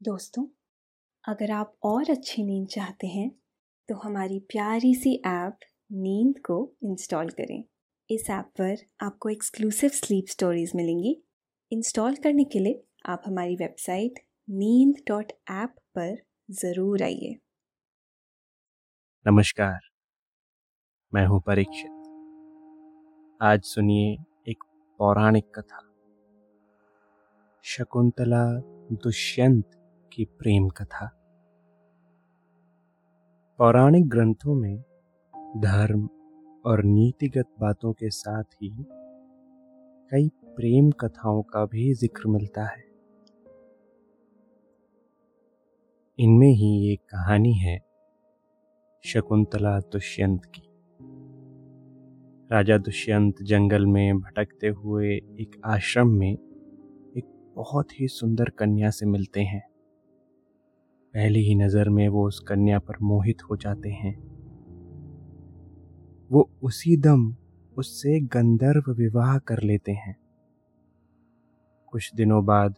दोस्तों, अगर आप और अच्छी नींद चाहते हैं तो हमारी प्यारी सी ऐप नींद को इंस्टॉल करें। इस ऐप पर आपको एक्सक्लूसिव स्लीप स्टोरीज मिलेंगी। इंस्टॉल करने के लिए आप हमारी वेबसाइट नींद डॉट ऐप पर ज़रूर आइए। नमस्कार, मैं हूँ परीक्षित। आज सुनिए एक पौराणिक कथा। शकुंतला दुष्यंत की प्रेम कथा। पौराणिक ग्रंथों में धर्म और नीतिगत बातों के साथ ही कई प्रेम कथाओं का भी ज़िक्र मिलता है। इनमें ही एक कहानी है शकुंतला दुष्यंत की। राजा दुष्यंत जंगल में भटकते हुए एक आश्रम में एक बहुत ही सुंदर कन्या से मिलते हैं। पहली ही नज़र में वो उस कन्या पर मोहित हो जाते हैं। वो उसी दम उससे गंधर्व विवाह कर लेते हैं। कुछ दिनों बाद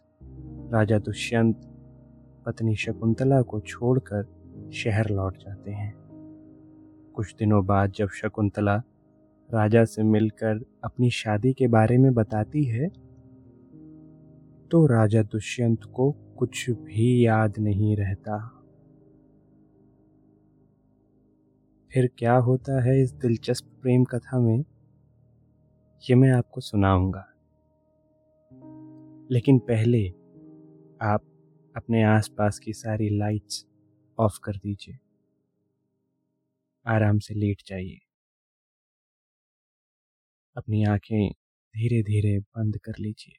राजा दुष्यंत पत्नी शकुंतला को छोड़कर शहर लौट जाते हैं। कुछ दिनों बाद जब शकुंतला राजा से मिलकर अपनी शादी के बारे में बताती है तो राजा दुष्यंत को कुछ भी याद नहीं रहता। फिर क्या होता है इस दिलचस्प प्रेम कथा में? ये मैं आपको सुनाऊँगा। लेकिन पहले आप अपने आसपास की सारी लाइट्स ऑफ़ कर दीजिए। आराम से लेट जाइए। अपनी आँखें धीरे धीरे बंद कर लीजिए।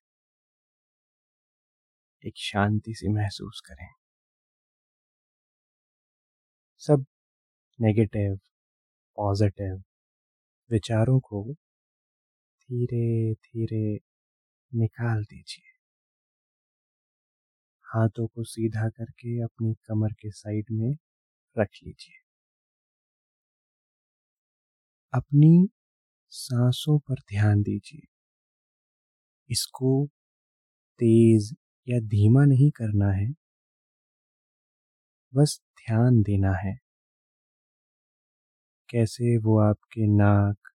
एक शांति सी महसूस करें। सब नेगेटिव पॉजिटिव विचारों को धीरे धीरे निकाल दीजिए। हाथों को सीधा करके अपनी कमर के साइड में रख लीजिए। अपनी सांसों पर ध्यान दीजिए। इसको तेज या धीमा नहीं करना है, बस ध्यान देना है। कैसे वो आपके नाक,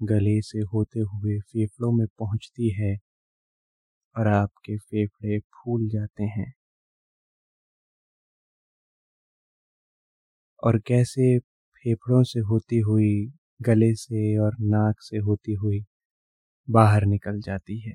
गले से होते हुए फेफड़ों में पहुँचती है और आपके फेफड़े फूल जाते हैं? और कैसे फेफड़ों से होती हुई, गले से और नाक से होती हुई बाहर निकल जाती है?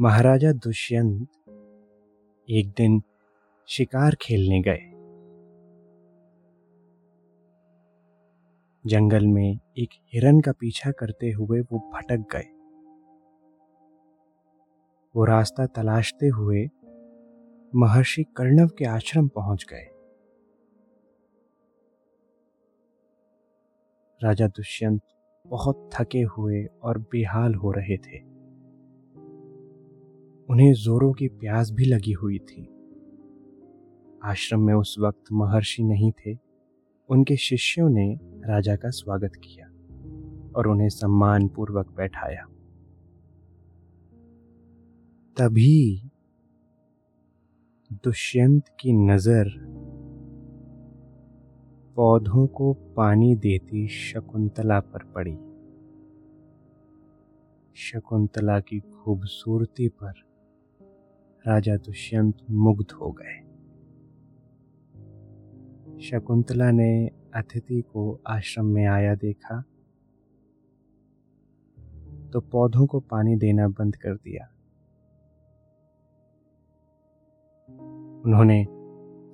महाराजा दुष्यंत एक दिन शिकार खेलने गए। जंगल में एक हिरन का पीछा करते हुए वो भटक गए। वो रास्ता तलाशते हुए महर्षि कर्णव के आश्रम पहुँच गए। राजा दुष्यंत बहुत थके हुए और बेहाल हो रहे थे। उन्हें जोरों की प्यास भी लगी हुई थी। आश्रम में उस वक्त महर्षि नहीं थे। उनके शिष्यों ने राजा का स्वागत किया और उन्हें सम्मान पूर्वक बैठाया। तभी दुष्यंत की नज़र पौधों को पानी देती शकुंतला पर पड़ी। शकुंतला की खूबसूरती पर राजा दुष्यंत मुग्ध हो गए। शकुंतला ने अतिथि को आश्रम में आया देखा तो पौधों को पानी देना बंद कर दिया। उन्होंने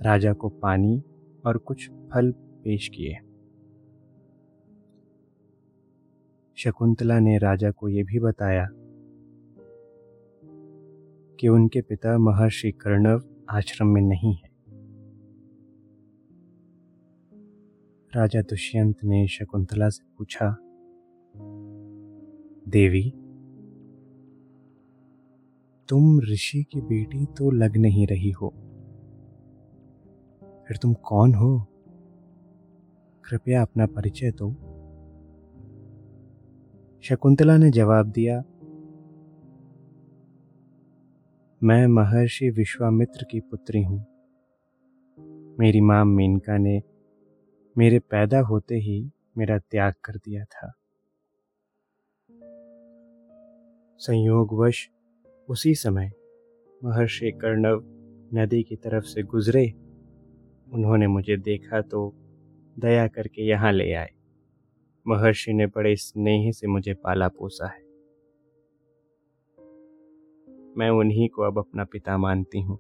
राजा को पानी और कुछ फल पेश किए। शकुंतला ने राजा को यह भी बताया कि उनके पिता महर्षि कर्णव आश्रम में नहीं है। राजा दुष्यंत ने शकुंतला से पूछा, देवी, तुम ऋषि की बेटी तो लग नहीं रही हो, फिर तुम कौन हो? कृपया अपना परिचय दो। शकुंतला ने जवाब दिया मैं महर्षि विश्वामित्र की पुत्री हूँ। मेरी माँ मेनका ने मेरे पैदा होते ही मेरा त्याग कर दिया था। संयोगवश उसी समय महर्षि कर्णव नदी की तरफ़ से गुजरे। उन्होंने मुझे देखा तो दया करके यहाँ ले आए। महर्षि ने बड़े स्नेह से मुझे पाला पोसा है। मैं उन्हीं को अब अपना पिता मानती हूँ।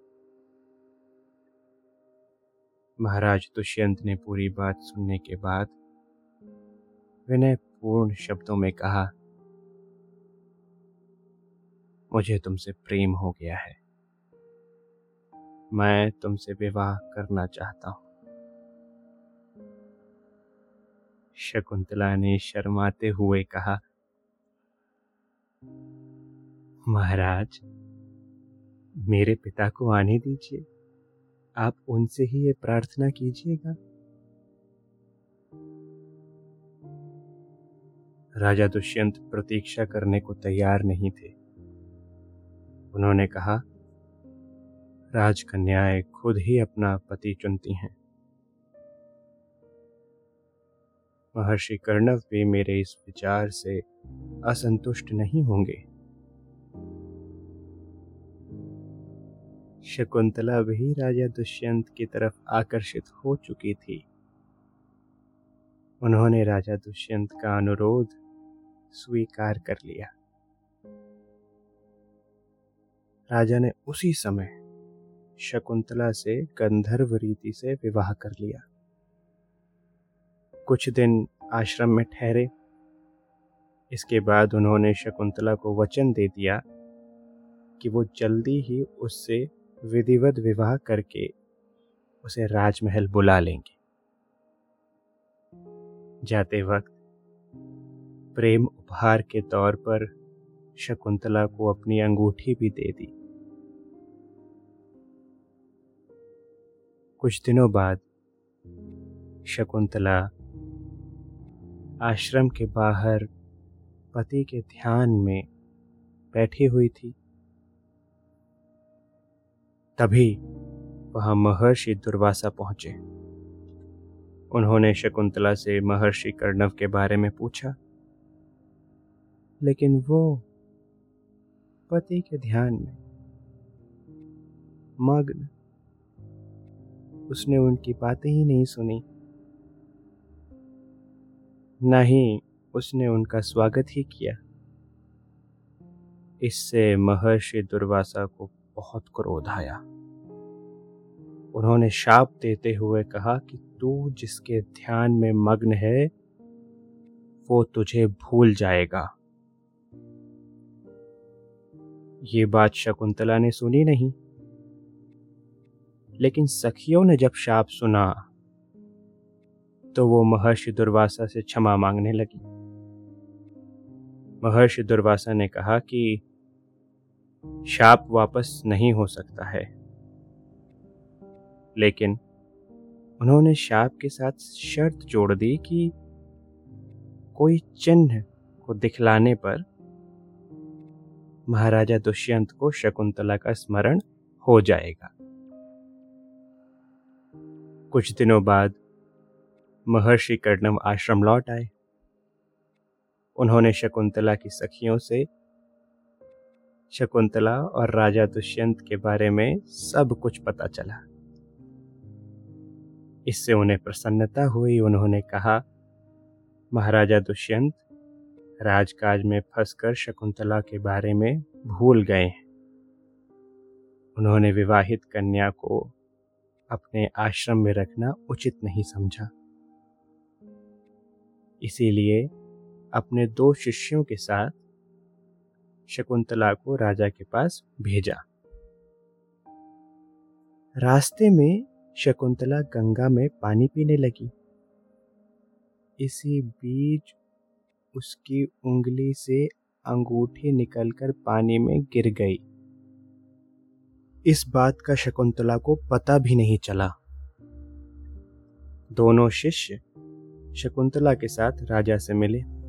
महाराज दुष्यंत ने पूरी बात सुनने के बाद विनय पूर्ण शब्दों में कहा, मुझे तुमसे प्रेम हो गया है। मैं तुमसे विवाह करना चाहता हूँ। शकुंतला ने शर्माते हुए कहा, महाराज मेरे पिता को आने दीजिए। आप उनसे ही ये प्रार्थना कीजिएगा। राजा दुष्यंत प्रतीक्षा करने को तैयार नहीं थे। उन्होंने कहा, राजकन्याएँ खुद ही अपना पति चुनती हैं। महर्षि कर्णव भी मेरे इस विचार से असंतुष्ट नहीं होंगे। शकुंतला भी राजा दुष्यंत की तरफ़ आकर्षित हो चुकी थी। उन्होंने राजा दुष्यंत का अनुरोध स्वीकार कर लिया। राजा ने उसी समय शकुंतला से गंधर्व रीति से विवाह कर लिया। कुछ दिन आश्रम में ठहरे। इसके बाद उन्होंने शकुंतला को वचन दे दिया कि वो जल्दी ही उससे विधिवत विवाह करके उसे राजमहल बुला लेंगे। जाते वक्त प्रेम उपहार के तौर पर शकुंतला को अपनी अंगूठी भी दे दी। कुछ दिनों बाद शकुंतला आश्रम के बाहर पति के ध्यान में बैठी हुई थी। तभी वहाँ महर्षि दुर्वासा पहुँचे। उन्होंने शकुंतला से महर्षि कर्णव के बारे में पूछा। लेकिन वो पति के ध्यान में मग्न। उसने उनकी बातें ही नहीं सुनी। न ही उसने उनका स्वागत ही किया। इससे महर्षि दुर्वासा को बहुत क्रोध आया। उन्होंने शाप देते हुए कहा कि तू जिसके ध्यान में मग्न है, वो तुझे भूल जाएगा। ये बात शकुंतला ने सुनी नहीं। लेकिन सखियों ने जब शाप सुना तो वो महर्षि दुर्वासा से क्षमा मांगने लगी। महर्षि दुर्वासा ने कहा कि शाप वापस नहीं हो सकता है। लेकिन उन्होंने शाप के साथ शर्त जोड़ दी कि कोई चिन्ह को दिखलाने पर महाराजा दुष्यंत को शकुंतला का स्मरण हो जाएगा। कुछ दिनों बाद महर्षि कर्णव आश्रम लौट आए। उन्होंने शकुंतला की सखियों से शकुंतला और राजा दुष्यंत के बारे में सब कुछ पता चला। इससे उन्हें प्रसन्नता हुई। उन्होंने कहा, महाराजा दुष्यंत, राजकाज में फंसकर शकुंतला के बारे में भूल गए हैं। उन्होंने विवाहित कन्या को अपने आश्रम में रखना उचित नहीं समझा। इसीलिए अपने दो शिष्यों के साथ शकुंतला को राजा के पास भेजा। रास्ते में शकुंतला गंगा में पानी पीने लगी। इसी बीच उसकी उंगली से अंगूठी निकलकर पानी में गिर गई। इस बात का शकुंतला को पता भी नहीं चला। दोनों शिष्य शकुंतला के साथ राजा से मिले।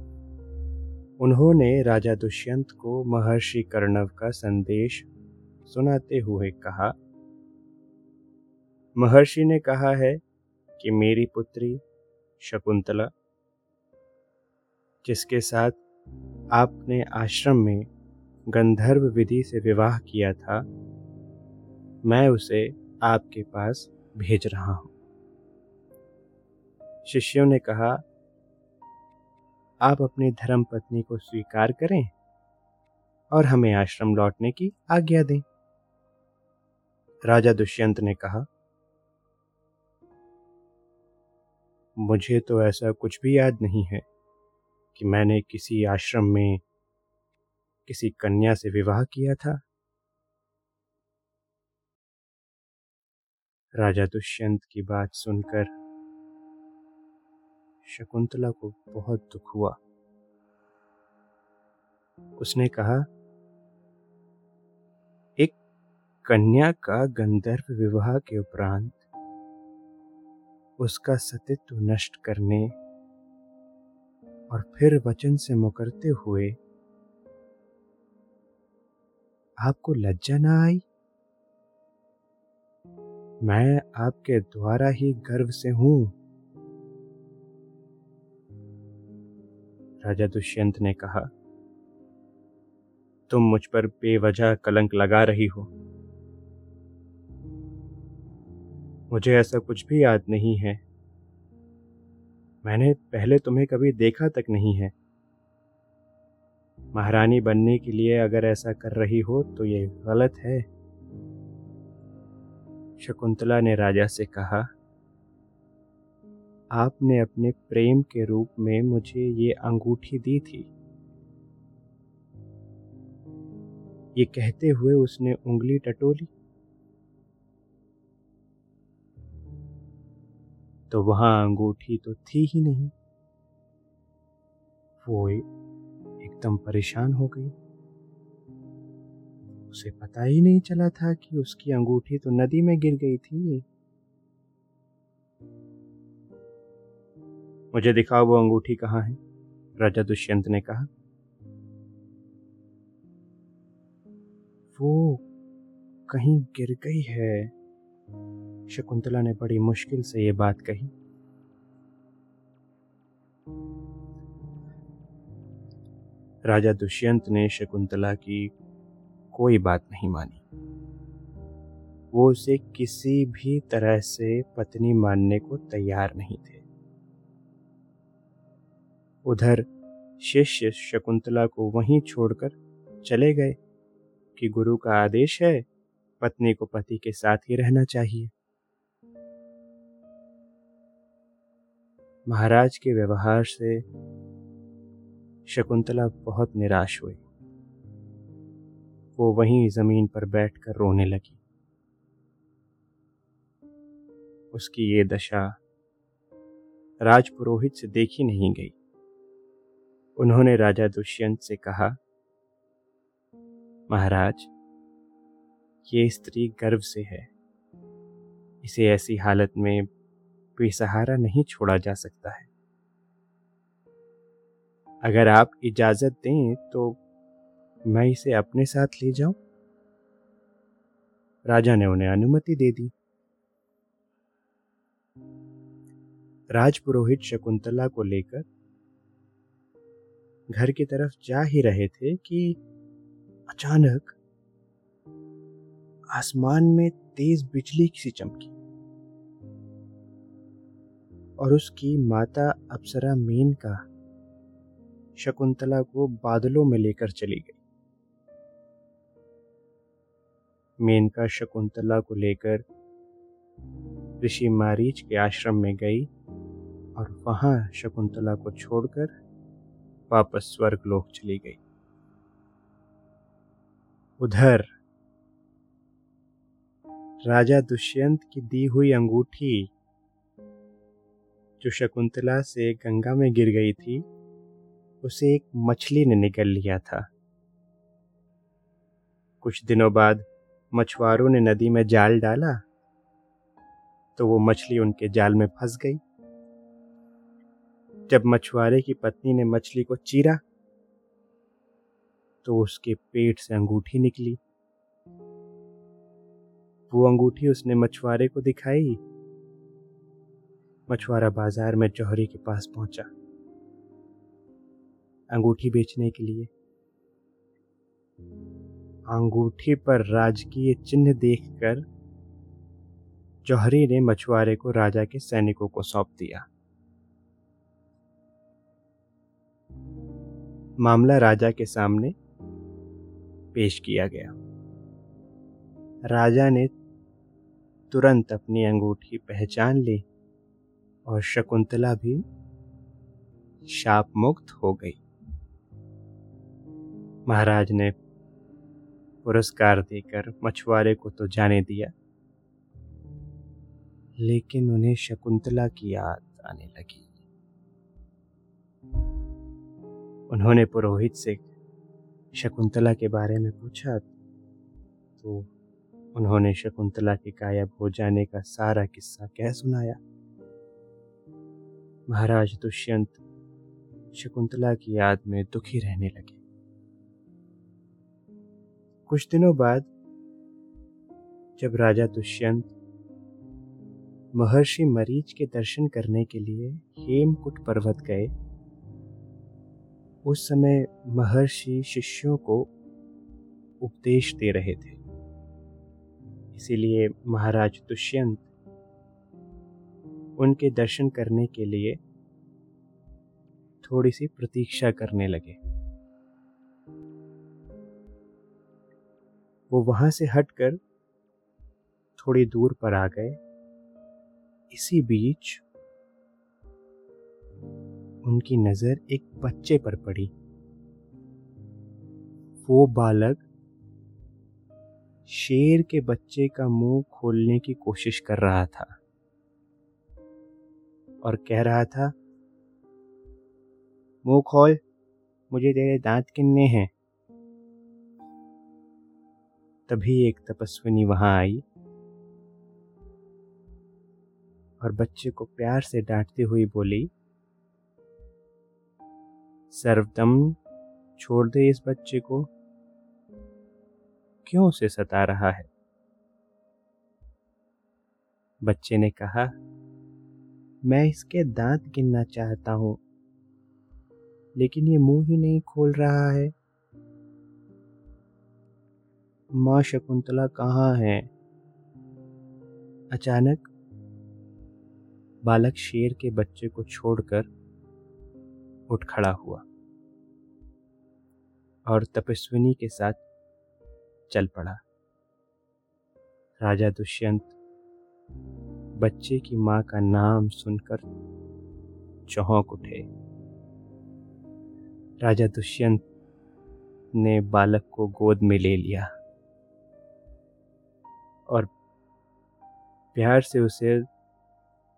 उन्होंने राजा दुष्यंत को महर्षि कर्णव का संदेश सुनाते हुए कहा, महर्षि ने कहा है कि मेरी पुत्री शकुंतला, जिसके साथ आपने आश्रम में गंधर्व विधि से विवाह किया था, मैं उसे आपके पास भेज रहा हूँ। शिष्यों ने कहा आप अपनी धर्म पत्नी को स्वीकार करें और हमें आश्रम लौटने की आज्ञा दें। राजा दुष्यंत ने कहा, मुझे तो ऐसा कुछ भी याद नहीं है कि मैंने किसी आश्रम में किसी कन्या से विवाह किया था। राजा दुष्यंत की बात सुनकर शकुंतला को बहुत दुख हुआ। उसने कहा, एक कन्या का गंधर्व विवाह के उपरांत उसका सतित्व नष्ट करने और फिर वचन से मुकरते हुए आपको लज्जा ना आई? मैं आपके द्वारा ही गर्व से हूँ। राजा दुष्यंत ने कहा, तुम मुझ पर बेवजह कलंक लगा रही हो। मुझे ऐसा कुछ भी याद नहीं है। मैंने पहले तुम्हें कभी देखा तक नहीं है। महारानी बनने के लिए अगर ऐसा कर रही हो तो ये गलत है। शकुंतला ने राजा से कहा आपने अपने प्रेम के रूप में मुझे ये अंगूठी दी थी। ये कहते हुए उसने उंगली टटोली। तो वहाँ अंगूठी तो थी ही नहीं। वो एकदम परेशान हो गई। उसे पता ही नहीं चला था कि उसकी अंगूठी तो नदी में गिर गई थी। मुझे दिखाओ वो अंगूठी कहाँ है? राजा दुष्यंत ने कहा। वो कहीं गिर गई है। शकुंतला ने बड़ी मुश्किल से ये बात कही। राजा दुष्यंत ने शकुंतला की कोई बात नहीं मानी। वो उसे किसी भी तरह से पत्नी मानने को तैयार नहीं थे। उधर शिष्य शकुंतला को वहीं छोड़कर चले गए कि गुरु का आदेश है, पत्नी को पति के साथ ही रहना चाहिए। महाराज के व्यवहार से शकुंतला बहुत निराश हुई वो वहीं ज़मीन पर बैठकर रोने लगी। उसकी ये दशा राजपुरोहित से देखी नहीं गई। उन्होंने राजा दुष्यंत से कहा, महाराज, ये स्त्री गर्व से है। इसे ऐसी हालत में बेसहारा नहीं छोड़ा जा सकता है। अगर आप इजाज़त दें तो मैं इसे अपने साथ ले जाऊँ? राजा ने उन्हें अनुमति दे दी। राजपुरोहित शकुंतला को लेकर घर की तरफ़ जा ही रहे थे कि अचानक आसमान में तेज बिजली सी चमकी और उसकी माता अप्सरा मेनका शकुंतला को बादलों में लेकर चली गई। मेनका शकुंतला को लेकर ऋषि मारीच के आश्रम में गई और वहाँ शकुंतला को छोड़कर वापस स्वर्ग लोक चली गई। उधर, राजा दुष्यंत की दी हुई अंगूठी, जो शकुंतला से गंगा में गिर गई थी, उसे एक मछली ने निकल लिया था। कुछ दिनों बाद मछुआरों ने नदी में जाल डाला तो वो मछली उनके जाल में फंस गई। जब मछुआरे की पत्नी ने मछली को चीरा तो उसके पेट से अंगूठी निकली। वो अंगूठी उसने मछुआरे को दिखाई। मछुआरा बाज़ार में जौहरी के पास पहुँचा। अंगूठी बेचने के लिए। अंगूठी पर राजकीय चिन्ह देखकर जौहरी ने मछुआरे को राजा के सैनिकों को सौंप दिया। मामला राजा के सामने पेश किया गया। राजा ने तुरंत अपनी अंगूठी पहचान ली और शकुंतला भी शाप मुक्त हो गई। महाराज ने पुरस्कार देकर मछुआरे को तो जाने दिया, लेकिन उन्हें शकुंतला की याद आने लगी। उन्होंने पुरोहित से शकुंतला के बारे में पूछा तो उन्होंने शकुंतला के गायब हो जाने का सारा किस्सा कह सुनाया। महाराज दुष्यंत शकुंतला की याद में दुखी रहने लगे। कुछ दिनों बाद जब राजा दुष्यंत महर्षि मरीच के दर्शन करने के लिए हेमकुट पर्वत गए उस समय महर्षि शिष्यों को उपदेश दे रहे थे। इसीलिए महाराज दुष्यंत उनके दर्शन करने के लिए थोड़ी सी प्रतीक्षा करने लगे। वो वहाँ से हटकर थोड़ी दूर पर आ गए। इसी बीच उनकी नज़र एक बच्चे पर पड़ी। वो बालक शेर के बच्चे का मुँह खोलने की कोशिश कर रहा था और कह रहा था, मुँह खोल, मुझे तेरे दांत किन्ने हैं? तभी एक तपस्विनी वहाँ आई और बच्चे को प्यार से डांटती हुई बोली सर्वदम छोड़ दे इस बच्चे को। क्यों उसे सता रहा है? बच्चे ने कहा, मैं इसके दांत गिनना चाहता हूँ, लेकिन ये मुँह ही नहीं खोल रहा है। माँ शकुंतला कहाँ है? अचानक बालक शेर के बच्चे को छोड़कर उठ खड़ा हुआ और तपस्विनी के साथ चल पड़ा। राजा दुष्यंत बच्चे की माँ का नाम सुनकर चौंक उठे। राजा दुष्यंत ने बालक को गोद में ले लिया और प्यार से उसे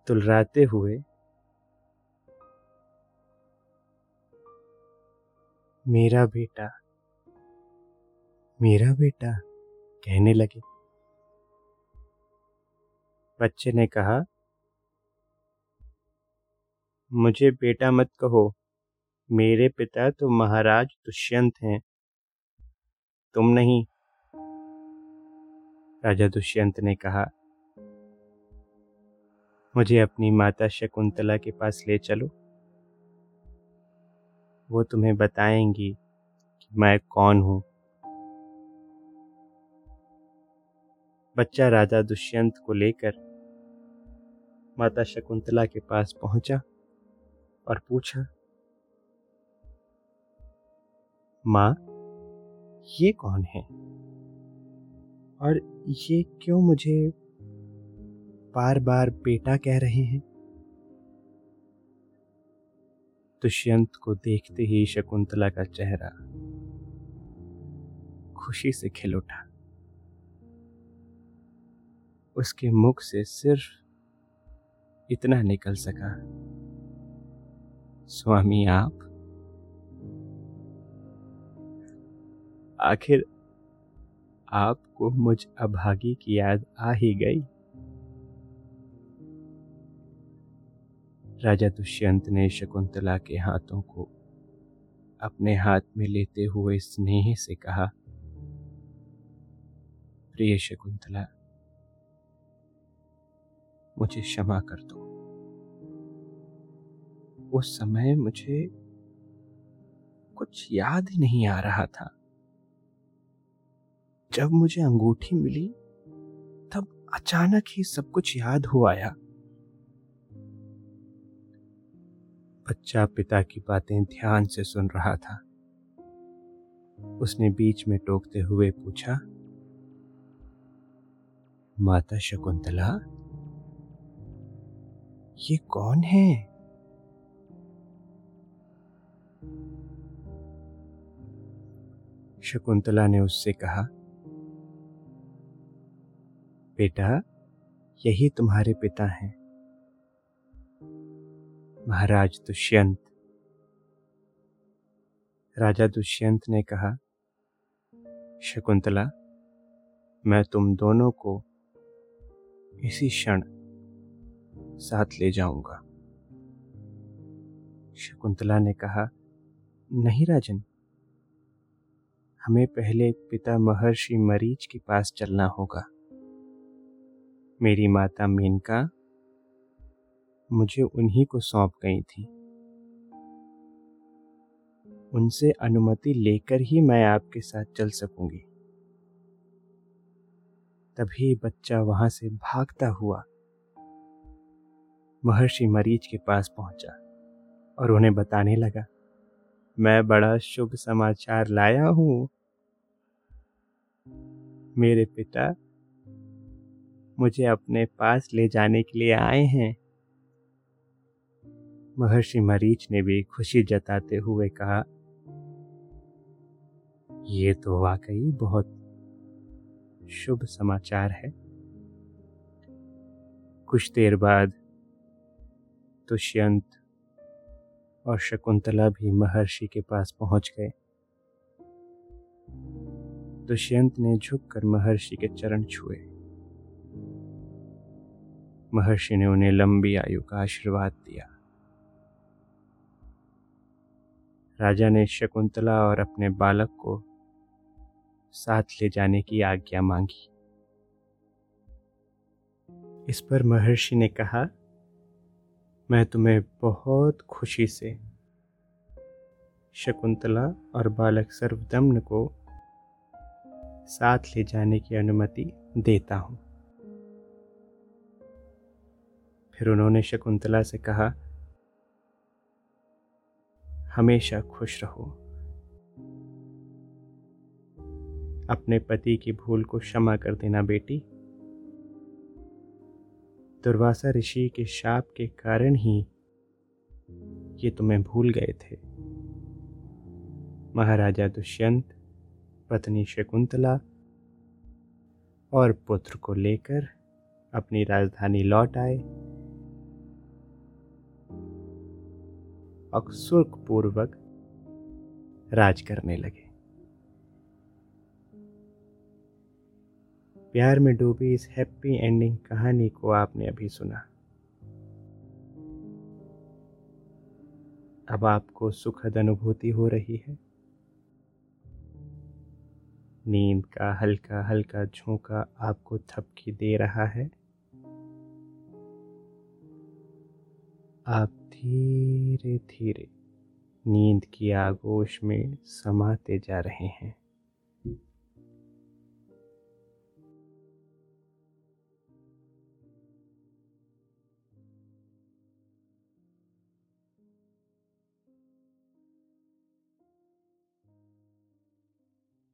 तुलराते हुए मेरा बेटा मेरा बेटा कहने लगे। बच्चे ने कहा, मुझे बेटा मत कहो, मेरे पिता तो महाराज दुष्यंत हैं। तुम नहीं। राजा दुष्यंत ने कहा, मुझे अपनी माता शकुंतला के पास ले चलो। वो तुम्हें बताएँगी कि मैं कौन हूँ। बच्चा राजा दुष्यंत को लेकर माता शकुंतला के पास पहुँचा और पूछा, माँ, ये कौन है? और ये क्यों मुझे बार बार बेटा कह रहे हैं? दुष्यंत को देखते ही शकुंतला का चेहरा खुशी से खिल उठा। उसके मुख से सिर्फ़ इतना निकल सका, स्वामी, आप आखिर आपको मुझ अभागी की याद आ ही गई? राजा दुष्यंत ने शकुंतला के हाथों को अपने हाथ में लेते हुए स्नेह से कहा, प्रिय शकुंतला, मुझे क्षमा कर दो। उस समय मुझे कुछ याद ही नहीं आ रहा था। जब मुझे अंगूठी मिली, तब अचानक ही सब कुछ याद हो आया। बच्चा पिता की बातें ध्यान से सुन रहा था। उसने बीच में टोकते हुए पूछा, माता शकुंतला, ये कौन है? शकुंतला ने उससे कहा, बेटा, यही तुम्हारे पिता हैं। महाराज दुष्यंत। राजा दुष्यंत ने कहा, शकुंतला, मैं तुम दोनों को इसी क्षण साथ ले जाऊँगा शकुंतला ने कहा, नहीं राजन, हमें पहले पिता महर्षि मरीच के पास चलना होगा। मेरी माता मेनका मुझे उन्हीं को सौंप गई थी। उनसे अनुमति लेकर ही मैं आपके साथ चल सकूँगी। तभी बच्चा वहाँ से भागता हुआ महर्षि मरीज़ के पास पहुँचा और उन्हें बताने लगा, मैं बड़ा शुभ समाचार लाया हूँ। मेरे पिता मुझे अपने पास ले जाने के लिए आए हैं। महर्षि मरीच ने भी खुशी जताते हुए कहा, ये तो वाकई बहुत शुभ समाचार है। कुछ देर बाद दुष्यंत और शकुंतला भी महर्षि के पास पहुँच गए। दुष्यंत ने झुककर महर्षि के चरण छुए। महर्षि ने उन्हें लंबी आयु का आशीर्वाद दिया। राजा ने शकुंतला और अपने बालक को साथ ले जाने की आज्ञा मांगी। इस पर महर्षि ने कहा, मैं तुम्हें बहुत खुशी से शकुंतला और बालक सर्वदम्न को साथ ले जाने की अनुमति देता हूँ। फिर उन्होंने शकुंतला से कहा हमेशा खुश रहो। अपने पति की भूल को क्षमा कर देना बेटी। दुर्वासा ऋषि के शाप के कारण ही ये तुम्हें भूल गए थे। महाराजा दुष्यंत, पत्नी शकुंतला और पुत्र को लेकर अपनी राजधानी लौट आए। और पूर्वक राज करने लगे। प्यार में डूबी इस हैप्पी एंडिंग कहानी को आपने अभी सुना। अब आपको सुखद अनुभूति हो रही है। नींद का हल्का हल्का झोंका आपको थपकी दे रहा है। आप धीरे धीरे नींद की आगोश में समाते जा रहे हैं।